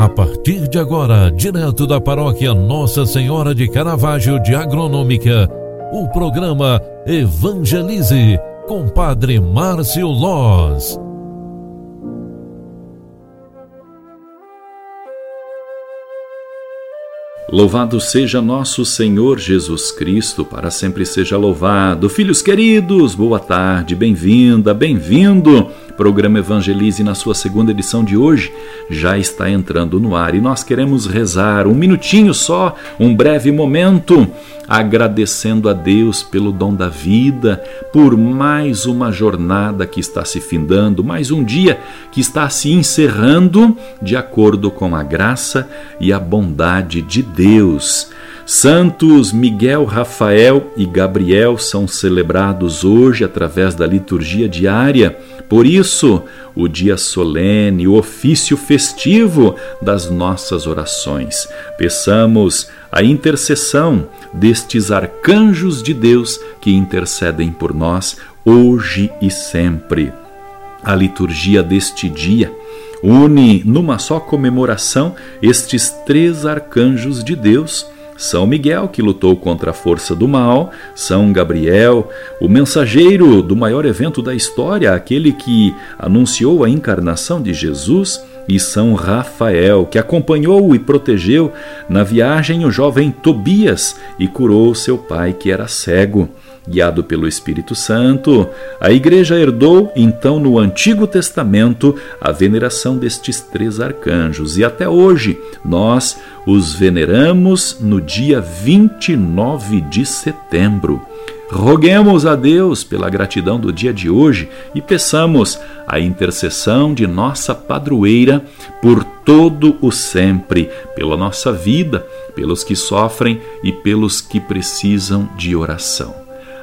A partir de agora, direto da paróquia Nossa Senhora de Caravaggio de Agronômica, o programa Evangelize com Padre Márcio Loz. Louvado seja nosso Senhor Jesus Cristo, para sempre seja louvado. Filhos queridos, boa tarde, bem-vinda, bem-vindo programa Evangelize, na sua segunda edição de hoje, já está entrando no ar e nós queremos rezar um minutinho só, um breve momento, agradecendo a Deus pelo dom da vida, por mais uma jornada que está se findando, mais um dia que está se encerrando de acordo com a graça e a bondade de Deus. Santos Miguel, Rafael e Gabriel são celebrados hoje através da liturgia diária. Por isso, o dia solene, o ofício festivo das nossas orações. Peçamos a intercessão destes arcanjos de Deus que intercedem por nós hoje e sempre. A liturgia deste dia une numa só comemoração estes três arcanjos de Deus são Miguel, que lutou contra a força do mal, São Gabriel, o mensageiro do maior evento da história, aquele que anunciou a encarnação de Jesus, e São Rafael, que acompanhou e protegeu na viagem o jovem Tobias e curou seu pai que era cego. Guiado pelo Espírito Santo, a Igreja herdou então no Antigo Testamento a veneração destes três arcanjos e até hoje nós os veneramos no dia 29 de setembro. Roguemos a Deus pela gratidão do dia de hoje e peçamos a intercessão de nossa padroeira por todo o sempre, pela nossa vida, pelos que sofrem e pelos que precisam de oração.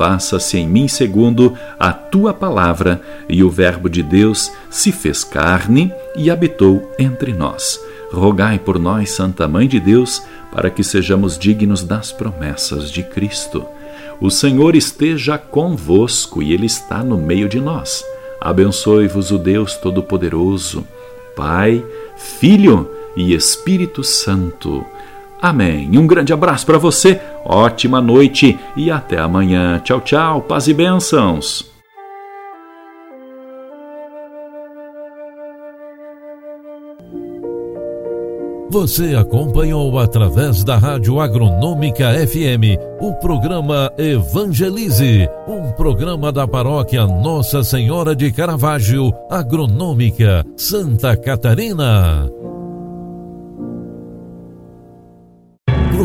faça-se em mim segundo a tua palavra. E o Verbo de Deus se fez carne e habitou entre nós. Rogai por nós, Santa Mãe de Deus, para que sejamos dignos das promessas de Cristo. O Senhor esteja convosco e Ele está no meio de nós. Abençoe-vos o Deus Todo-Poderoso, Pai, Filho e Espírito Santo. Amém. Um grande abraço para você, ótima noite e até amanhã. Tchau, tchau, paz e bênçãos. Você acompanhou através da Rádio Agronômica FM o programa Evangelize, um programa da paróquia Nossa Senhora de Caravaggio, Agronômica, Santa Catarina.